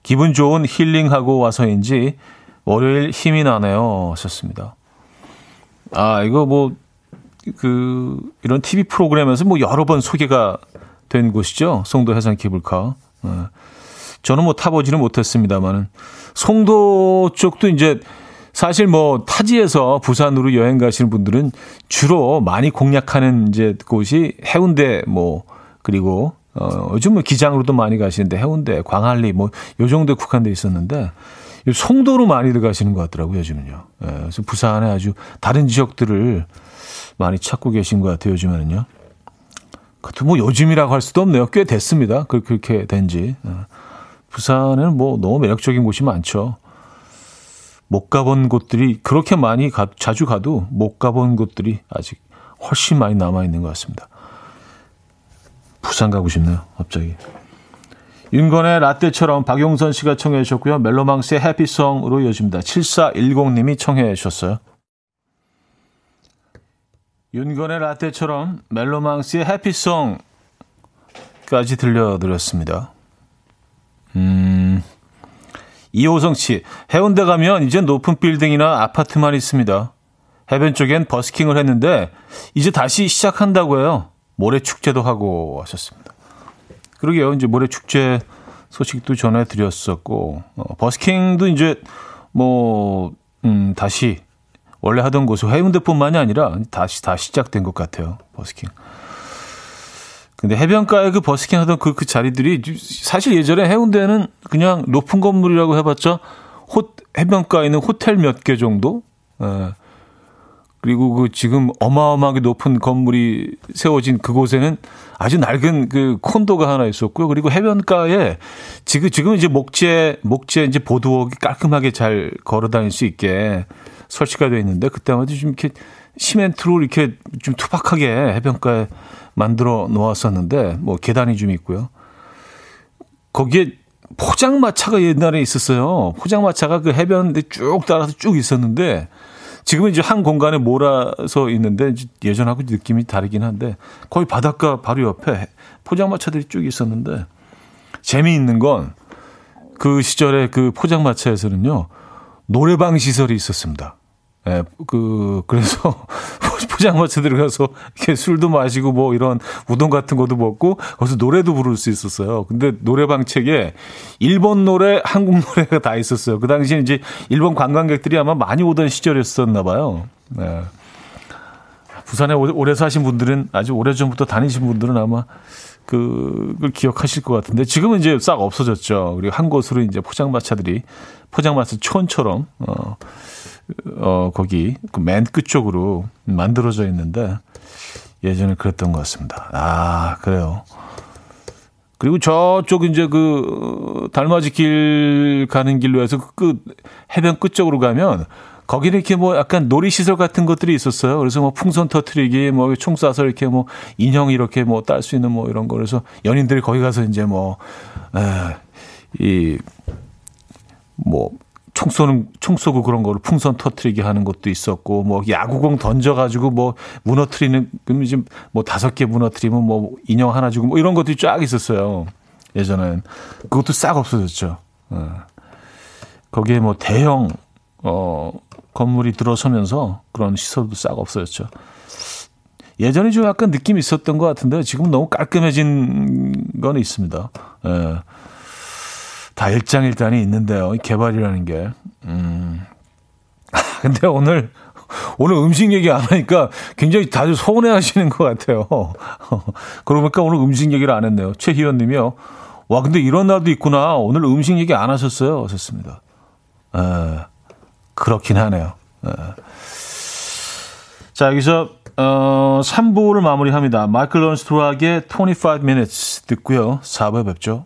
기분 좋은 힐링하고 와서인지 월요일 힘이 나네요. 하셨습니다. 아, 이거 뭐, 그, 이런 TV 프로그램에서 뭐 여러 번 소개가 된 곳이죠. 송도 해상 케이블카. 어. 저는 뭐 타보지는 못했습니다만은 송도 쪽도 이제 사실 뭐 타지에서 부산으로 여행 가시는 분들은 주로 많이 공략하는 이제 곳이 해운대 뭐 그리고 어 요즘 뭐 기장으로도 많이 가시는데 해운대, 광안리 뭐 요 정도에 국한돼 있었는데 송도로 많이 들어가시는 것 같더라고요, 요즘은요. 예, 그래서 부산에 아주 다른 지역들을 많이 찾고 계신 것 같아요, 요즘에는요. 그것도 뭐 요즘이라고 할 수도 없네요. 꽤 됐습니다. 그렇게 된 지. 어. 부산에는 뭐 너무 매력적인 곳이 많죠. 못 가본 곳들이 그렇게 많이 가, 자주 가도 못 가본 곳들이 아직 훨씬 많이 남아 있는 것 같습니다. 부산 가고 싶네요. 갑자기. 윤건의 라떼처럼 박용선 씨가 청해 주셨고요. 멜로망스의 해피송으로 이어집니다. 7410님이 청해 주셨어요. 윤건의 라떼처럼 멜로망스의 해피송까지 들려드렸습니다. 음, 이호성 씨, 해운대 가면 이제 높은 빌딩이나 아파트만 있습니다. 해변 쪽엔 버스킹을 했는데 이제 다시 시작한다고 해요. 모래 축제도 하고 하셨습니다. 그러게요. 이제 모래 축제 소식도 전해 드렸었고 어, 버스킹도 이제 뭐 음, 다시 원래 하던 곳이 해운대뿐만이 아니라 다시 다 시작된 것 같아요. 버스킹. 근데 해변가에 그 버스킹 하던 그, 그 자리들이 사실 예전에 해운대는 그냥 높은 건물이라고 해봤자 호, 해변가에 있는 호텔 몇 개 정도? 예. 그리고 그 지금 어마어마하게 높은 건물이 세워진 그곳에는 아주 낡은 그 콘도가 하나 있었고요. 그리고 해변가에 지금 지금 이제 목재 목재 이제 보드워크 깔끔하게 잘 걸어 다닐 수 있게 설치가 되어 있는데 그때마다 좀 이렇게 시멘트로 이렇게 좀 투박하게 해변가에 만들어 놓았었는데 뭐 계단이 좀 있고요. 거기에 포장마차가 옛날에 있었어요. 포장마차가 그 해변에 쭉 따라서 쭉 있었는데 지금은 이제 한 공간에 몰아서 있는데 예전하고 느낌이 다르긴 한데 거의 바닷가 바로 옆에 포장마차들이 쭉 있었는데 재미있는 건 그 시절에 그 포장마차에서는요 노래방 시설이 있었습니다. 예, 그, 그래서 포장마차 들어가서 이렇게 술도 마시고 뭐 이런 우동 같은 것도 먹고 거기서 노래도 부를 수 있었어요. 근데 노래방 책에 일본 노래, 한국 노래가 다 있었어요. 그 당시에 이제 일본 관광객들이 아마 많이 오던 시절이었었나 봐요. 네. 부산에 오래 사신 분들은 아주 오래 전부터 다니신 분들은 아마 그 걸 기억하실 것 같은데 지금은 이제 싹 없어졌죠. 그리고 한 곳으로 이제 포장마차들이 포장마차 촌처럼 어, 어 거기 그 맨 끝쪽으로 만들어져 있는데 예전에 그랬던 것 같습니다. 아 그래요. 그리고 저쪽 이제 그 달맞이 길 가는 길로 해서 그 해변 끝 쪽으로 가면 거기는 이렇게 뭐 약간 놀이시설 같은 것들이 있었어요. 그래서 뭐 풍선 터트리기, 뭐 총 쏴서 이렇게 뭐 인형 이렇게 뭐 딸 수 있는 뭐 이런 거. 그래서 연인들이 거기 가서 이제 뭐, 에, 이, 뭐, 총 쏘는, 총 쏘고 그런 거를 풍선 터트리게 하는 것도 있었고, 뭐, 야구공 던져 가지고 뭐, 무너트리는, 그럼 이제 뭐 다섯 개 무너트리면 뭐, 인형 하나 주고 뭐 이런 것들이 쫙 있었어요. 예전엔. 그것도 싹 없어졌죠. 어. 거기에 뭐 대형, 어, 건물이 들어서면서 그런 시설도 싹 없어졌죠. 예전에 좀 약간 느낌이 있었던 것 같은데 지금 너무 깔끔해진 건 있습니다. 예. 다 일장일단이 있는데요. 개발이라는 게. 음. 근데 오늘 오늘 음식 얘기 안 하니까 굉장히 다들 서운해 하시는 것 같아요. 그러니까 오늘 음식 얘기를 안 했네요. 최희원 님이요. 와, 근데 이런 날도 있구나. 오늘 음식 얘기 안 하셨어요. 하셨습니다. 에. 그렇긴 하네요. 네. 자, 여기서 어, 3부를 마무리합니다. 마이클 런스트락의 25 minutes 듣고요. 4부에 뵙죠.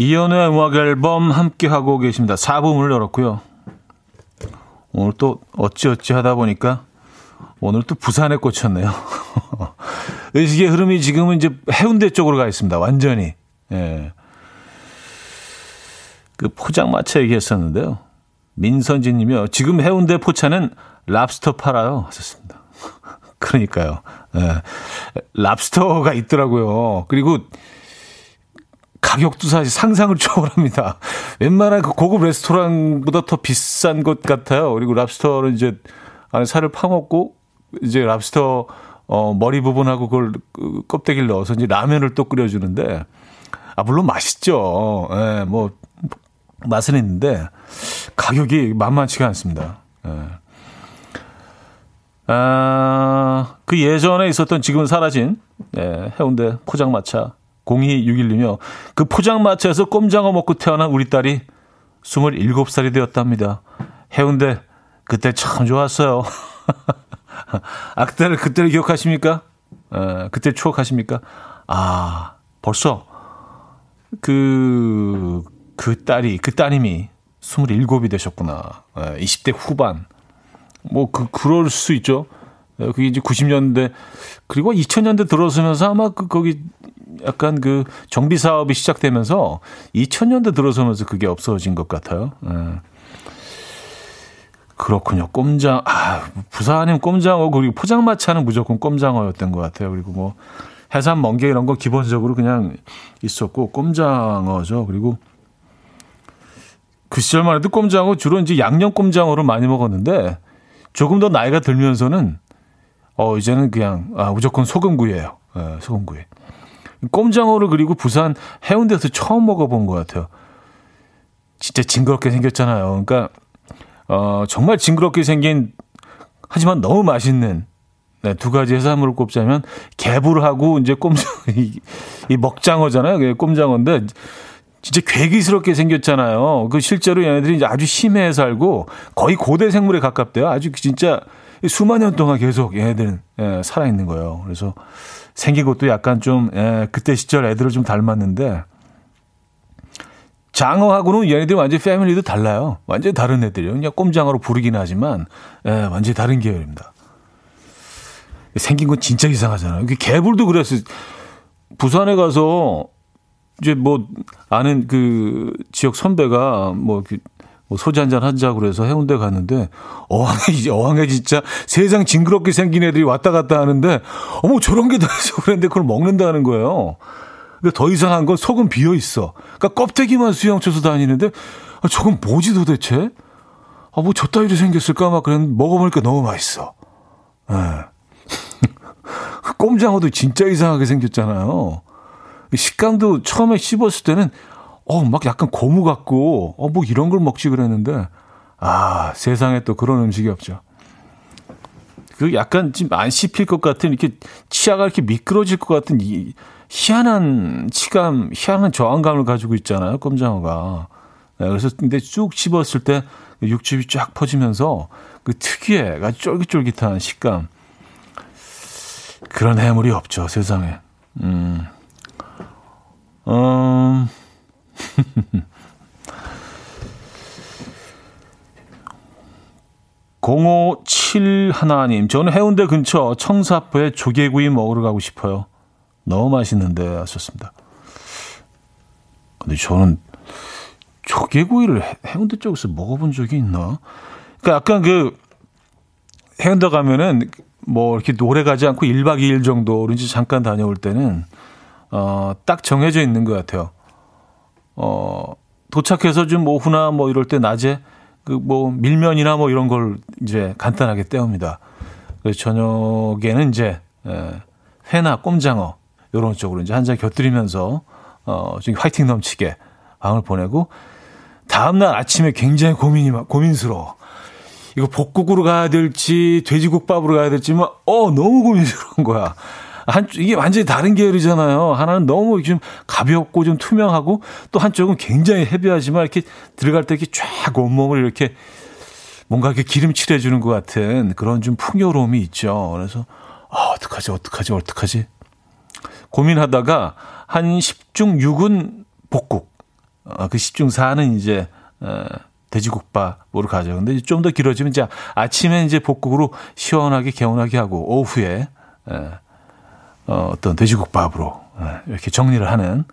이연우의 음악 앨범 함께 하고 계십니다. 4부 문을 열었고요. 오늘 또 어찌어찌 하다 보니까 오늘 또 부산에 꽂혔네요. 의식의 흐름이 지금은 이제 해운대 쪽으로 가 있습니다. 완전히. 예. 그 포장마차 얘기했었는데요. 민선진 님이요. 지금 해운대 포차는 랍스터 팔아요. 하셨습니다. 그러니까요. 예. 랍스터가 있더라고요. 그리고 가격도 사실 상상을 초월합니다. 웬만한 그 고급 레스토랑보다 더 비싼 것 같아요. 그리고 랍스터는 이제 안에 살을 파먹고 이제 랍스터 어, 머리 부분하고 그걸 그 껍데기를 넣어서 이제 라면을 또 끓여주는데, 아, 물론 맛있죠. 예, 뭐, 맛은 있는데, 가격이 만만치가 않습니다. 예. 아, 그 예전에 있었던 지금은 사라진, 예, 해운대 포장마차 0261이며, 그 포장마차에서 꼼장어 먹고 태어난 우리 딸이 27살이 되었답니다. 해운대, 그때 참 좋았어요. 아, 그때를, 그때를 기억하십니까? 에, 그때 추억하십니까? 아, 벌써 그, 그 딸이, 그 따님이 27이 되셨구나. 에, 20대 후반. 뭐, 그, 그럴 수 있죠. 에, 그게 이제 90년대, 그리고 2000년대 들어서면서 아마 그, 거기 약간 그 정비 사업이 시작되면서 2000년대 들어서면서 그게 없어진 것 같아요. 에. 그렇군요. 꼼장, 아, 부산이면 꼼장어, 그리고 포장마차는 무조건 꼼장어였던 것 같아요. 그리고 뭐, 해산 멍게 이런 거 기본적으로 그냥 있었고, 꼼장어죠. 그리고 그 시절만 해도 꼼장어 주로 이제 양념 꼼장어를 많이 먹었는데, 조금 더 나이가 들면서는, 어, 이제는 그냥, 아, 무조건 소금구이예요 예, 소금구이. 꼼장어를 그리고 부산 해운대에서 처음 먹어본 것 같아요. 진짜 징그럽게 생겼잖아요. 그러니까, 어, 정말 징그럽게 생긴 하지만 너무 맛있는 네, 두 가지 해산물을 꼽자면 개불하고 이제 꼼장 이, 이 먹장어잖아요. 꼼장어인데 진짜 괴기스럽게 생겼잖아요. 그 실제로 얘네들이 이제 아주 심해에 살고 거의 고대 생물에 가깝대요. 아주 진짜 수만 년 동안 계속 얘네들은 예, 살아 있는 거예요. 그래서 생긴 것도 약간 좀 예, 그때 시절 애들을 좀 닮았는데 장어하고는 얘네들이 완전 패밀리도 달라요. 완전 다른 애들이에요. 그냥 꼼장어로 부르긴 하지만, 예, 완전 다른 계열입니다. 생긴 건 진짜 이상하잖아요. 개불도 그랬어요. 부산에 가서, 이제 뭐, 아는 그 지역 선배가 뭐, 뭐 소주 한잔 하자 그래서 해운대 갔는데, 어항에, 어항에 진짜 세상 징그럽게 생긴 애들이 왔다 갔다 하는데, 어머, 저런 게 다 있어. 그랬는데 그걸 먹는다는 거예요. 근데 더 이상한 건 속은 비어 있어. 그러니까 껍데기만 수영쳐서 다니는데 아, 저건 뭐지 도대체? 아, 뭐 저 따위로 생겼을까? 막 그랬는데 먹어보니까 너무 맛있어. 예. 꼼장어도 진짜 이상하게 생겼잖아요. 식감도 처음에 씹었을 때는 어, 막 약간 고무 같고, 어, 뭐 이런 걸 먹지 그랬는데, 아, 세상에 또 그런 음식이 없죠. 그 약간 지금 안 씹힐 것 같은, 이렇게 치아가 이렇게 미끄러질 것 같은 이, 희한한 치감, 희한한 저항감을 가지고 있잖아요, 꼼장어가. 네, 그래서 근데 쭉 씹었을 때 육즙이 쫙 퍼지면서 그 특유의 아주 쫄깃쫄깃한 식감. 그런 해물이 없죠, 세상에. 음. 음. 0571 하나님, 저는 해운대 근처 청사포에 조개구이 먹으러 가고 싶어요. 너무 맛있는데 하셨습니다. 근데 저는 조개구이를 해운대 쪽에서 먹어본 적이 있나? 그러니까 약간 그 해운대 가면은 뭐 이렇게 오래 가지 않고 1박 2일 정도 이제 잠깐 다녀올 때는 어, 딱 정해져 있는 것 같아요. 어, 도착해서 좀 오후나 뭐 이럴 때 낮에 그 뭐 밀면이나 뭐 이런 걸 이제 간단하게 때웁니다. 그래서 저녁에는 이제 에, 회나 꼼장어 이런 쪽으로 이제 한 잔 곁들이면서 어, 좀 화이팅 넘치게 밤을 보내고 다음날 아침에 굉장히 고민이 고민스러워. 이거 복국으로 가야 될지 돼지국밥으로 가야 될지 막 어 너무 고민스러운 거야. 한 이게 완전히 다른 계열이잖아요. 하나는 너무 좀 가볍고 좀 투명하고 또 한쪽은 굉장히 헤비하지만 이렇게 들어갈 때 이렇게 쫙 온몸을 이렇게 뭔가 이렇게 기름칠해 주는 것 같은 그런 좀 풍요로움이 있죠. 그래서 아, 어떡하지, 어떡하지, 어떡하지. 고민하다가 한 10중 6은 복국. 어, 그 10중 4는 이제, 어, 돼지국밥으로 가죠. 근데 좀 더 길어지면 이제 아침에 이제 복국으로 시원하게 개운하게 하고 오후에, 에, 어, 어떤 돼지국밥으로 에, 이렇게 정리를 하는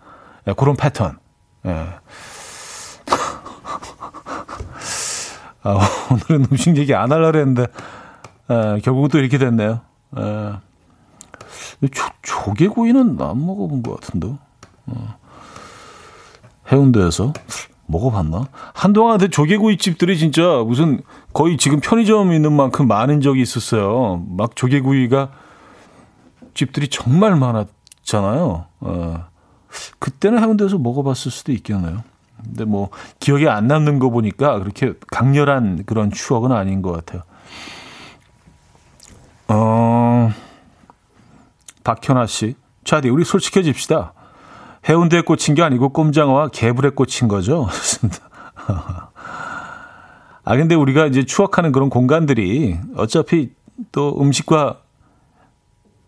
에, 그런 패턴. 에. 아, 오늘은 음식 얘기 안 하려고 했는데, 에, 결국은 또 이렇게 됐네요. 에. 조, 조개구이는 안 먹어본 것 같은데. 어. 해운대에서 먹어봤나? 한동안 조개구이 집들이 진짜 무슨 거의 지금 편의점 있는 만큼 많은 적이 있었어요. 막 조개구이가 집들이 정말 많았잖아요. 어. 그때는 해운대에서 먹어봤을 수도 있겠네요. 근데 뭐 기억에 안 남는 거 보니까 그렇게 강렬한 그런 추억은 아닌 것 같아요. 어, 박현아 씨. 차디, 우리 솔직해집시다. 해운대에 꽂힌 게 아니고 꼼장어와 개불에 꽂힌 거죠. 아, 근데 우리가 이제 추억하는 그런 공간들이 어차피 또 음식과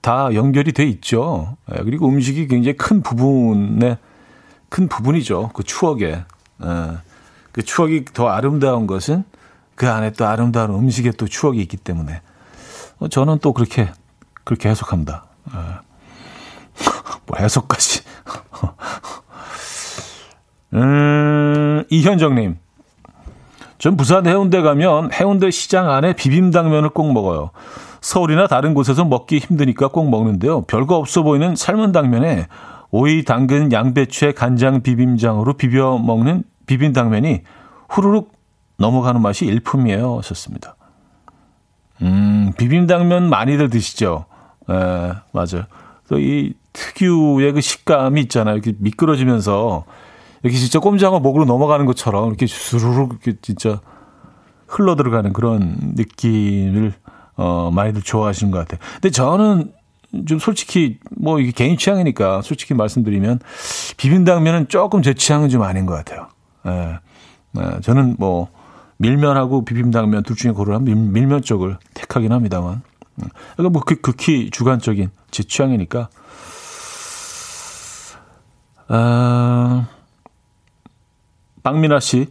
다 연결이 돼 있죠. 예, 그리고 음식이 굉장히 큰 부분에, 큰 부분이죠. 그 추억에. 예, 그 추억이 더 아름다운 것은 그 안에 또 아름다운 음식에 또 추억이 있기 때문에. 어, 저는 또 그렇게, 그렇게 해석합니다. 예. 뭐 해석까지. 음, 이현정님. 전 부산 해운대 가면 해운대 시장 안에 비빔당면을 꼭 먹어요. 서울이나 다른 곳에서 먹기 힘드니까 꼭 먹는데요. 별거 없어 보이는 삶은 당면에 오이, 당근, 양배추에 간장 비빔장으로 비벼 먹는 비빔 당면이 후루룩 넘어가는 맛이 일품이에요. 하셨습니다. 음, 비빔 당면 많이들 드시죠? 에, 예, 맞아요. 또 이 특유의 그 식감이 있잖아요. 이렇게 미끄러지면서 이렇게 진짜 꼼장어 목으로 넘어가는 것처럼 이렇게 수르륵 이렇게 진짜 흘러 들어가는 그런 느낌을 어, 많이들 좋아하시는 것 같아요. 근데 저는 좀 솔직히 뭐 이게 개인 취향이니까 솔직히 말씀드리면 비빔당면은 조금 제 취향은 좀 아닌 것 같아요. 예. 예, 저는 뭐 밀면하고 비빔당면 둘 중에 고르라면 밀, 밀면 쪽을 택하긴 합니다만. 그러니까 뭐 그, 극히 주관적인 제 취향이니까. 아, 박민아 씨,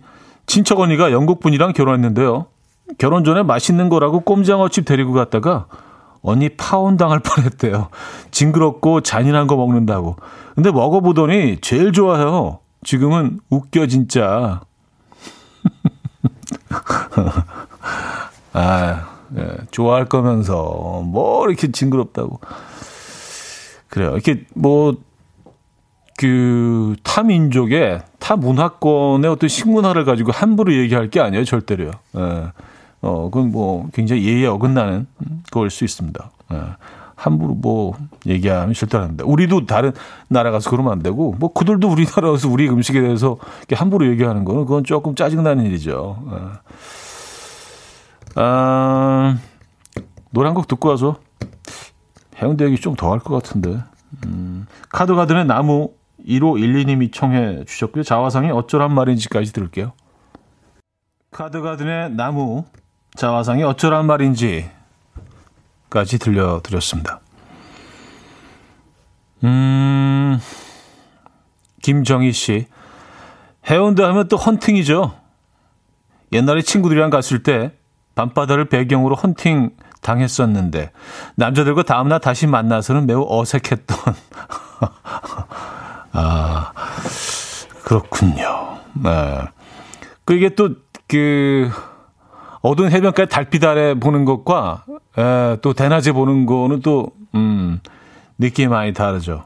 친척 언니가 영국 분이랑 결혼했는데요. 결혼 전에 맛있는 거라고 꼼장어집 데리고 갔다가 언니 파혼 당할 뻔했대요. 징그럽고 잔인한 거 먹는다고. 근데 먹어보더니 제일 좋아해요. 지금은 웃겨 진짜. 아, 예, 좋아할 거면서 뭐 이렇게 징그럽다고. 그래요. 이렇게 뭐 그 타민족의 타 문화권의 어떤 식문화를 가지고 함부로 얘기할 게 아니에요, 절대로요. 예. 어, 그건 뭐 굉장히 예의에 어긋나는 거일 수 있습니다. 예. 함부로 뭐 얘기하면 됩니다. 우리도 다른 나라 가서 그러면 안 되고, 뭐 그들도 우리나라 에서 우리 음식에 대해서 함부로 얘기하는 거는 그건 조금 짜증나는 일이죠. 예. 아, 노래 한 곡 듣고 와서 해운대 얘기 좀 더 할 것 같은데. 음, 카드가든의 나무 1512님이 청해 주셨고요. 자화상이 어쩌란 말인지까지 들을게요. 카드가든의 나무 자화상이 어쩌란 말인지까지 들려드렸습니다. 음, 김정희 씨. 해운대 하면 또 헌팅이죠. 옛날에 친구들이랑 갔을 때 밤바다를 배경으로 헌팅 당했었는데 남자들과 다음날 다시 만나서는 매우 어색했던 아 그렇군요. 네. 그 이게 또그 어두운 해변가에 달빛 아래 보는 것과 에, 또 대낮에 보는 거는 또 음, 느낌이 많이 다르죠.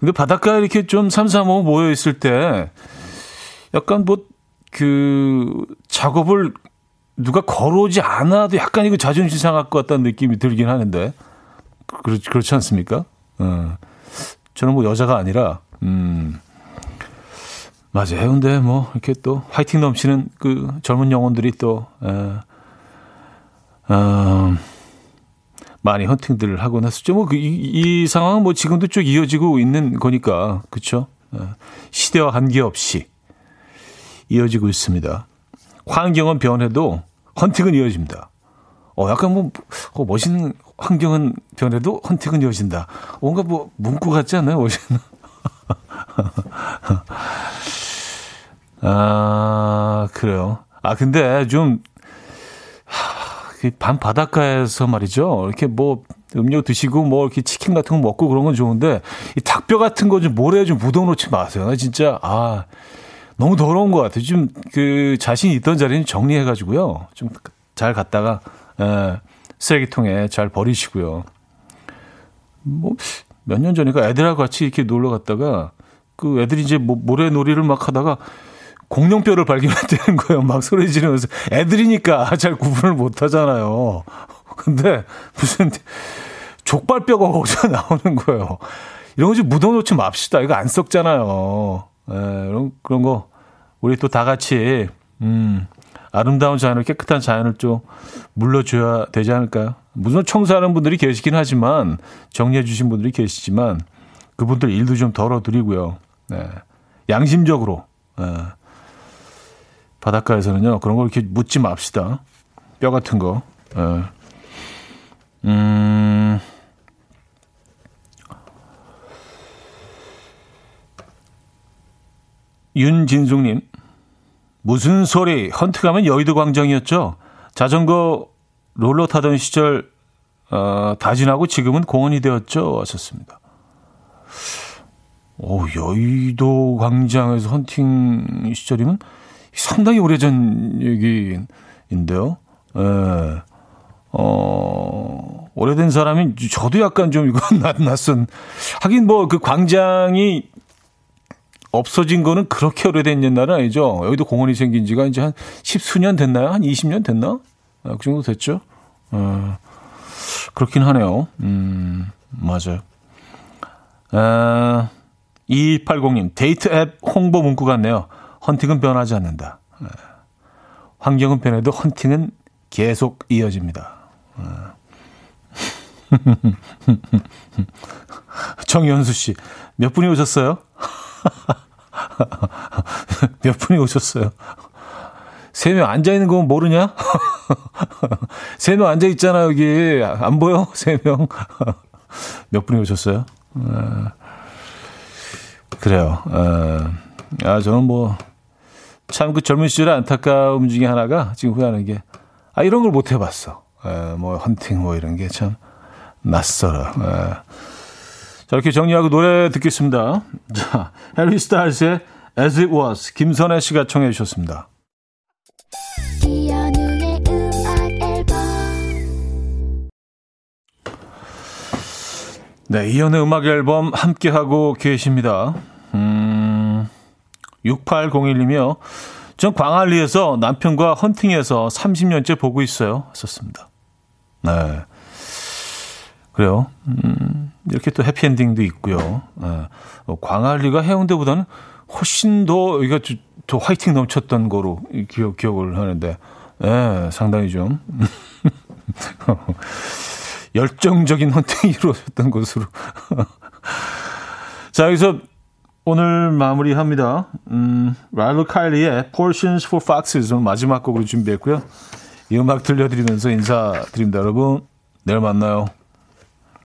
근데 바닷가에 이렇게 좀 삼삼오오 모여 있을 때 약간 뭐 그 작업을 누가 걸어오지 않아도 약간 이거 자존심 상할 것 같다는 느낌이 들긴 하는데 그렇, 그렇지 않습니까? 어. 저는 뭐 여자가 아니라 음 맞아요. 해운대 뭐 이렇게 또 화이팅 넘치는 그 젊은 영혼들이 또 에, 어, 많이 헌팅들을 하곤 했었죠. 뭐이 그, 이 상황은 뭐 지금도 쭉 이어지고 있는 거니까 그렇죠. 시대와 관계없이 이어지고 있습니다. 환경은 변해도 헌팅은 이어집니다. 어, 약간 뭐, 어, 멋있는 환경은 변해도 헌팅은 이어진다. 뭔가 뭐, 문구 같지 않나요? 멋있는. 아, 그래요. 아, 근데 좀, 그밤 바닷가에서 말이죠. 이렇게 뭐, 음료 드시고 뭐 이렇게 치킨 같은 거 먹고 그런 건 좋은데 이 닭뼈 같은 거 좀 모래에 좀 묻어 놓지 마세요. 진짜 아 너무 더러운 것 같아요. 좀 그 자신 있던 자리는 정리해 가지고요. 좀 잘 갔다가 에, 쓰레기통에 잘 버리시고요. 뭐 몇 년 전인가 애들하고 같이 이렇게 놀러 갔다가 그 애들이 이제 뭐 모래놀이를 막 하다가 공룡뼈를 발견했다는 거예요. 막 소리 지르면서 애들이니까 잘 구분을 못 하잖아요. 근데 무슨 족발뼈가 거기서 나오는 거예요. 이런 거 좀 묻어놓지 맙시다. 이거 안 썩잖아요. 예, 그런, 그런 거, 우리 또 다 같이, 음, 아름다운 자연을, 깨끗한 자연을 좀 물러줘야 되지 않을까요? 무슨 청소하는 분들이 계시긴 하지만, 정리해 주신 분들이 계시지만, 그분들 일도 좀 덜어드리고요. 네. 양심적으로, 예. 바닷가에서는요, 그런 걸 이렇게 묻지 맙시다. 뼈 같은 거. 예. 음, 윤진숙님, 무슨 소리? 헌트 가면 여의도 광장이었죠? 자전거 롤러 타던 시절, 어, 다 지나고 지금은 공원이 되었죠? 하셨습니다. 오, 여의도 광장에서 헌팅 시절이면 상당히 오래전 얘기인데요. 예. 어, 오래된 사람이 저도 약간 좀 이건 낯선. 하긴 뭐 그 광장이 없어진 거는 그렇게 오래된 옛날은 아니죠. 여기도 공원이 생긴 지가 이제 한 십수년 됐나요? 한 20년 됐나? 아, 그 정도 됐죠. 어, 그렇긴 하네요. 음, 맞아요. 아, 2280님, 데이트 앱 홍보 문구 같네요. 헌팅은 변하지 않는다. 아, 환경은 변해도 헌팅은 계속 이어집니다. 아. 정현수 씨, 몇 분이 오셨어요? 몇 분이 오셨어요? 세 명 앉아있는 거 모르냐? 세 명 앉아있잖아, 여기. 안 보여? 세 명. 몇 분이 오셨어요? 어, 그래요. 어, 아, 저는 뭐, 참 그 젊은 시절의 안타까움 중에 하나가 지금 후회하는 게, 아, 이런 걸 못 해봤어. 에, 뭐, 헌팅 뭐 이런 게 참 낯설어. 에. 자, 이렇게 정리하고 노래 듣겠습니다. 자, 해리 스타일스의 As It Was, 김선혜 씨가 청해 주셨습니다. 네, 이연의 음악 앨범 함께하고 계십니다. 음, 6801님이요. 전 광안리에서 남편과 헌팅해서 30년째 보고 있어요. 썼습니다. 네. 그래요. 음, 이렇게 또 해피엔딩도 있고요. 네. 광안리가 해운대보다는 훨씬 더 여기가 더 화이팅 넘쳤던 거로 기억, 기억을 하는데, 네, 상당히 좀 열정적인 헌팅이 이루어졌던 것으로. 자, 여기서 오늘 마무리합니다. 음, 라일로 카일리의 Portions for Foxes 오늘 마지막 곡으로 준비했고요. 이 음악 들려드리면서 인사드립니다. 여러분, 내일 만나요.